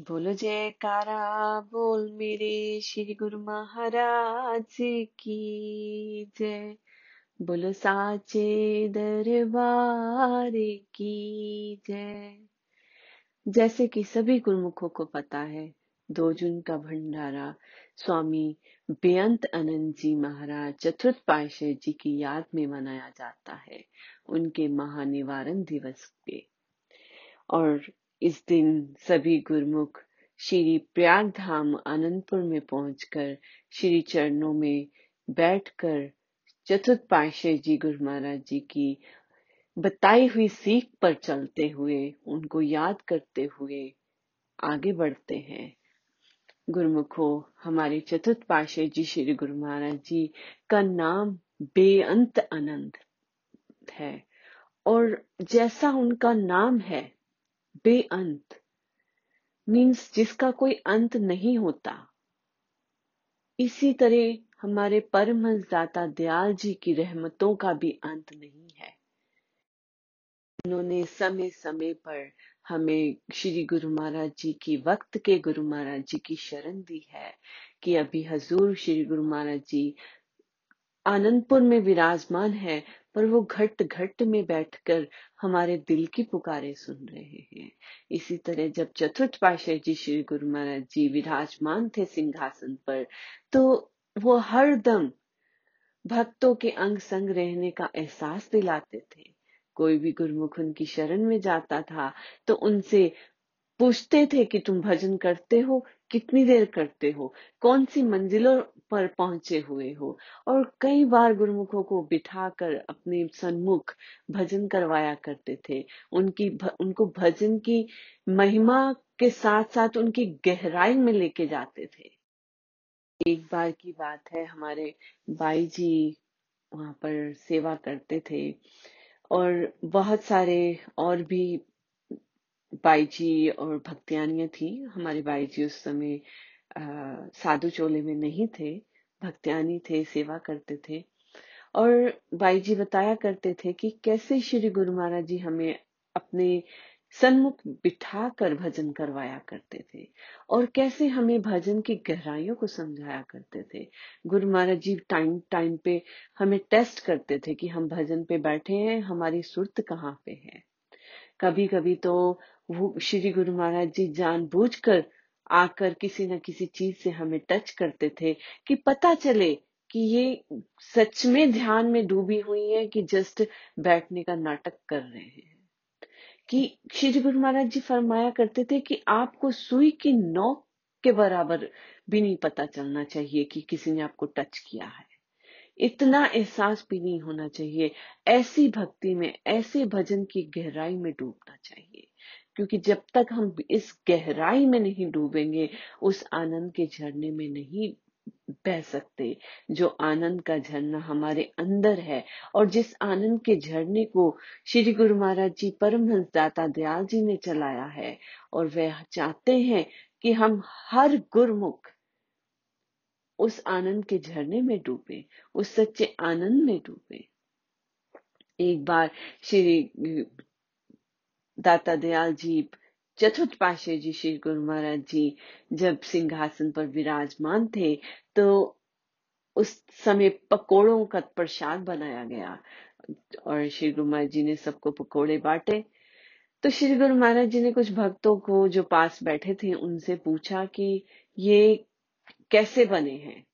बोलो जयकारा, बोल मेरे श्री गुरु महाराज की जय। बोलो साचे दरबार की जय। जैसे कि सभी गुरुमुखों को पता है, दो जून का भंडारा, स्वामी बेअंत आनंद जी महाराज, चतुर्थ पातशाह जी की याद में मनाया जाता है, उनके महानिवारण दिवस पे। और इस दिन सभी गुरमुख श्री प्रयाग धाम आनंदपुर में पहुंचकर श्री चरणों में बैठकर चतुर्थ पातशाह जी गुरु महाराज जी की बताई हुई सीख पर चलते हुए, उनको याद करते हुए आगे बढ़ते हैं। गुरुमुखो, हमारे चतुर्थ पातशाह जी श्री गुरु महाराज जी का नाम बेअंत आनंद है और जैसा उनका नाम है बेअंत मीन्स जिसका कोई अंत नहीं होता। इसी तरह हमारे परमहंस दाता दयाल जी की रहमतों का भी अंत नहीं है। उन्होंने समय समय पर हमें श्री गुरु महाराज जी की वक्त के गुरु महाराज जी की शरण दी है कि अभी हजूर श्री गुरु महाराज जी आनंदपुर में विराजमान है, पर वो घट घट में बैठकर हमारे दिल की पुकारे सुन रहे हैं। इसी तरह जब चतुर्थ पाशाह जी श्री गुरु महाराज जी विराजमान थे सिंहासन पर तो वो हर दम भक्तों के अंग संग रहने का एहसास दिलाते थे। कोई भी गुरुमुख उनकी शरण में जाता था तो उनसे पूछते थे कि तुम भजन करते हो? कितनी देर करते हो? कौन सी मंजिलों पर पहुँचे हुए हो? और कई बार गुरुमुखों को बिठाकर अपने सन्मुख भजन करवाया करते थे। उनकी भ, उनको भजन की महिमा के साथ साथ उनकी गहराई में लेके जाते थे। एक बार की बात है हमारे बाई जी वहाँ पर सेवा करते थे और बहुत सारे और भी बाई जी और भक्तियानियाँ थी। हमारे बाई जी उस समय साधु चोले में नहीं थे। भक्तियानी थे, सेवा करते थे। और बाई जी बताया करते थे कि कैसे श्री गुरु महाराज जी हमें अपने सन्मुख बिठा कर भजन करवाया करते थे और कैसे हमें भजन की गहराइयों को समझाया करते थे। गुरु महाराज जी टाइम टाइम पे हमें टेस्ट करते थे कि हम भजन पे बैठे हैं, हमारी सुरत कहाँ पे है। कभी कभी तो वो श्री गुरु महाराज जी जानबूझकर आकर किसी न किसी चीज़ से हमें टच करते थे कि पता चले कि ये सच में ध्यान में डूबी हुई है कि जस्ट बैठने का नाटक कर रहे हैं। कि श्री गुरु महाराज जी फरमाया करते थे कि आपको सुई की नोक के बराबर भी नहीं पता चलना चाहिए कि किसी ने आपको टच किया है। इतना एहसास भी नहीं होना चाहिए। ऐसी भक्ति में, ऐसे भजन की गहराई में डूबना चाहिए। क्योंकि जब तक हम इस गहराई में नहीं डूबेंगे, उस आनंद के झरने में नहीं बह सकते। जो आनंद का झरना हमारे अंदर है और जिस आनंद के झरने को श्री गुरु महाराज जी परमहंस दाता दयाल जी ने चलाया है और वह चाहते हैं कि हम हर गुरमुख उस आनंद के झरने में डूबे, उस सच्चे आनंद में डूबे। एक बार श्री दाता दयाल जी चतुर्थ पाशे जी श्री गुरु महाराज जी जब सिंहासन पर विराजमान थे तो उस समय पकोड़ों का प्रसाद बनाया गया और श्री गुरु महाराज जी ने सबको पकोड़े बांटे। तो श्री गुरु महाराज जी ने कुछ भक्तों को जो पास बैठे थे, उनसे पूछा कि ये कैसे बने हैं?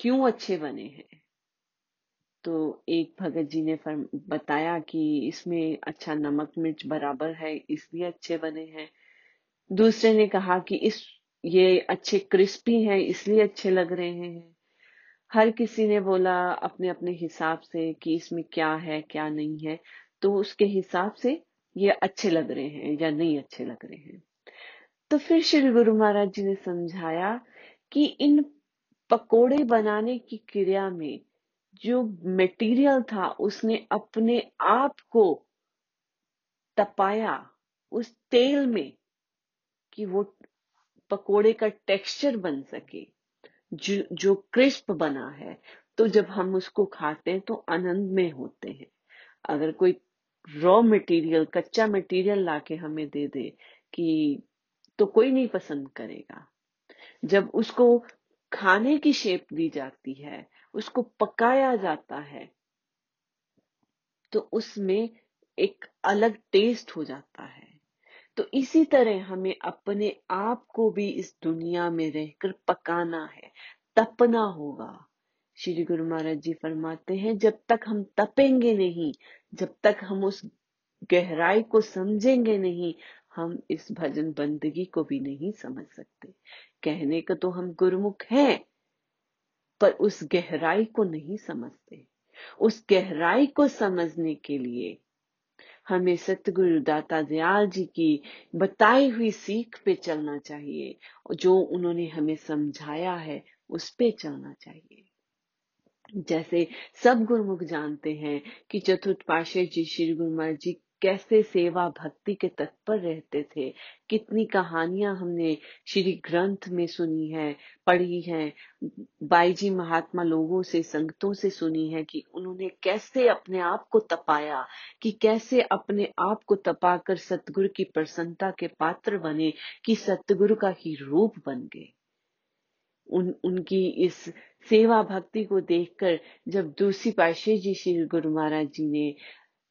क्यों अच्छे बने हैं? तो एक भगत जी ने बताया कि इसमें अच्छा नमक मिर्च बराबर है, इसलिए अच्छे बने हैं। दूसरे ने कहा कि इस, ये अच्छे क्रिस्पी हैं, इसलिए अच्छे लग रहे हैं। हर किसी ने बोला अपने अपने हिसाब से कि इसमें क्या है, क्या नहीं है तो उसके हिसाब से ये अच्छे लग रहे हैं या नहीं अच्छे लग रहे हैं। तो फिर श्री गुरु महाराज जी ने समझाया कि इन पकोड़े बनाने की क्रिया में जो मटेरियल था, उसने अपने आप को तपाया उस तेल में कि वो पकोड़े का टेक्सचर बन सके, जो जो क्रिस्प बना है। तो जब हम उसको खाते हैं तो आनंद में होते हैं। अगर कोई रॉ मटेरियल कच्चा मटेरियल लाके हमें दे दे कि तो कोई नहीं पसंद करेगा। जब उसको खाने की शेप दी जाती है उसको पकाया जाता है तो उसमें एक अलग टेस्ट हो जाता है। तो इसी तरह हमें अपने आप को भी इस दुनिया में रहकर पकाना है, तपना होगा। श्री गुरु महाराज जी फरमाते हैं, जब तक हम तपेंगे नहीं, जब तक हम उस गहराई को समझेंगे नहीं, हम इस भजन बंदगी को भी नहीं समझ सकते। कहने का तो हम गुरुमुख हैं पर उस गहराई को नहीं समझते। उस गहराई को समझने के लिए हमें सतगुरु दाता दयाल जी की बताई हुई सीख पे चलना चाहिए जो उन्होंने हमें समझाया है उस पे चलना चाहिए। जैसे सब गुरुमुख जानते हैं कि चतुर्थ पाशे जी श्री गुरु महाराज जी कैसे सेवा भक्ति के तत्पर रहते थे? कितनी कहानियाँ हमने श्री ग्रंथ में सुनी है, पढ़ी है, बाई जी महात्मा लोगों से, संगतों से सुनी है कि उन्होंने कैसे अपने आप को तपाया, कि कैसे अपने आप को तपाकर सतगुरु की प्रसन्नता के पात्र बने, कि सतगुरु का ही रूप बन गए। उन, उनकी इस सेवा भक्ति को देखकर जब दूसरी पाशे जी, श्री गुरु महाराज जी ने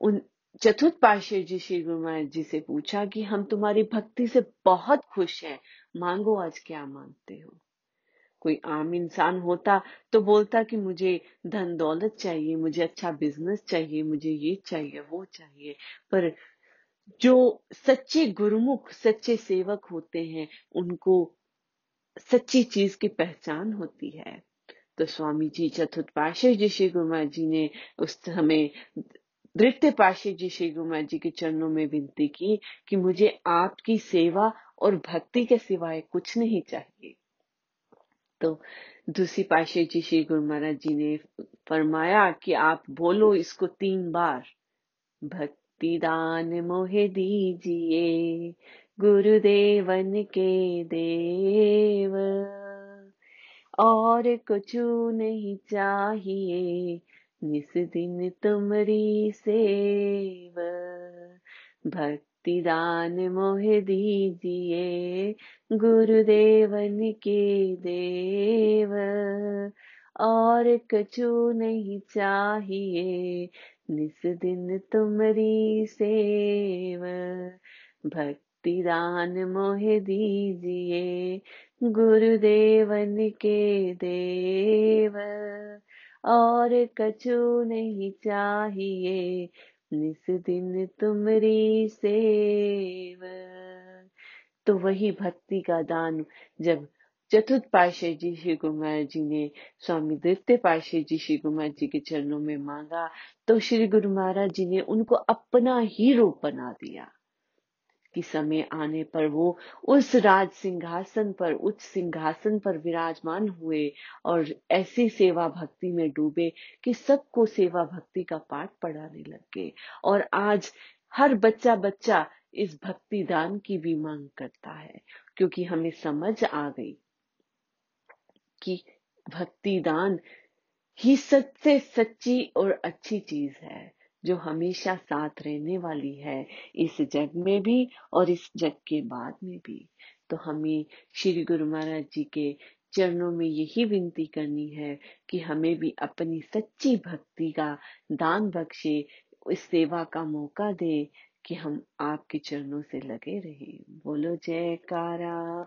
उन चतुर्थ पाशे जी श्री गुरु महाराज जी से पूछा कि हम तुम्हारी भक्ति से बहुत खुश हैं। मांगो आज क्या मांगते हो? कोई आम इंसान होता तो बोलता कि मुझे धन दौलत चाहिए, मुझे अच्छा बिज़नेस चाहिए, मुझे ये चाहिए, वो चाहिए। पर जो सच्चे गुरुमुख, सच्चे सेवक होते हैं, उनको सच्ची चीज़ की पहचान होती है। तो स्वामी जी, चतुर्थ पाशे जी श्री गुरु जी ने उस समय नृत्य पाशी जी श्री गुरु महाराज जी के चरणों में विनती की कि मुझे आपकी सेवा और भक्ति के सिवाय कुछ नहीं चाहिए। तो दूसरी पाशे जी श्री गुरु महाराज जी ने फरमाया कि आप बोलो इसको तीन बार। भक्ति दान मोहे दीजिए, गुरुदेवन के देव, और कुछ नहीं चाहिए। निस दिन तुमरी सेव। भक्ति दान मोह दीजिए गुरुदेवन के देव। और कछु नहीं चाहिए निस दिन तुमरी सेव। भक्ति दान मोह दीजिए गुरुदेवन के देव। और कछु नहीं चाहिए। निस दिन तुमरी सेव। तो वही भक्ति का दान। जब चतुर्थ पाशे जी श्री कुमार जी ने स्वामी द्वितीय पाशे जी श्री कुमार जी के चरणों में मांगा तो श्री गुरु महाराज जी ने उनको अपना ही रूप बना दिया। कि समय आने पर वो उस राज सिंहासन पर, उच्च सिंहासन पर विराजमान हुए और ऐसी सेवा भक्ति में डूबे कि सबको सेवा भक्ति का पाठ पढ़ाने लग। गए और आज हर बच्चा बच्चा इस भक्ति दान की भी मांग करता है, क्योंकि हमें समझ आ गई कि भक्ति दान ही सबसे सच्ची और अच्छी चीज़ है। जो हमेशा साथ रहने वाली है इस जग में भी और इस जग के बाद में भी। तो हमें श्री गुरु महाराज जी के चरणों में यही विनती करनी है कि हमें भी अपनी सच्ची भक्ति का दान बख्शे, इस सेवा का मौका दे कि हम आपके चरणों से लगे रहे। बोलो जयकारा।